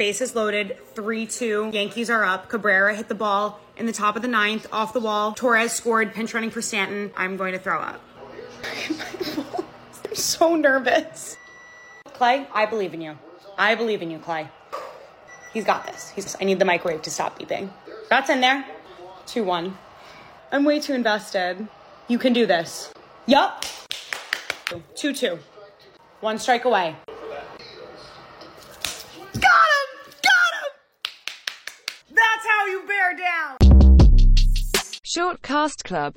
bases loaded, 3 2. Yankees are up. Cabrera hit the ball in the top of the ninth, off the wall. Torres scored, pinch running for Stanton. I'm going to throw up. I'm so nervous. Clay, I believe in you. I believe in you, Clay. He's got this. He's. I need the microwave to stop beeping. That's in there. 2 1. I'm way too invested. You can do this. Yup. 2 2. One strike away. Got him! Got him! That's how you bear down! Short Cast Club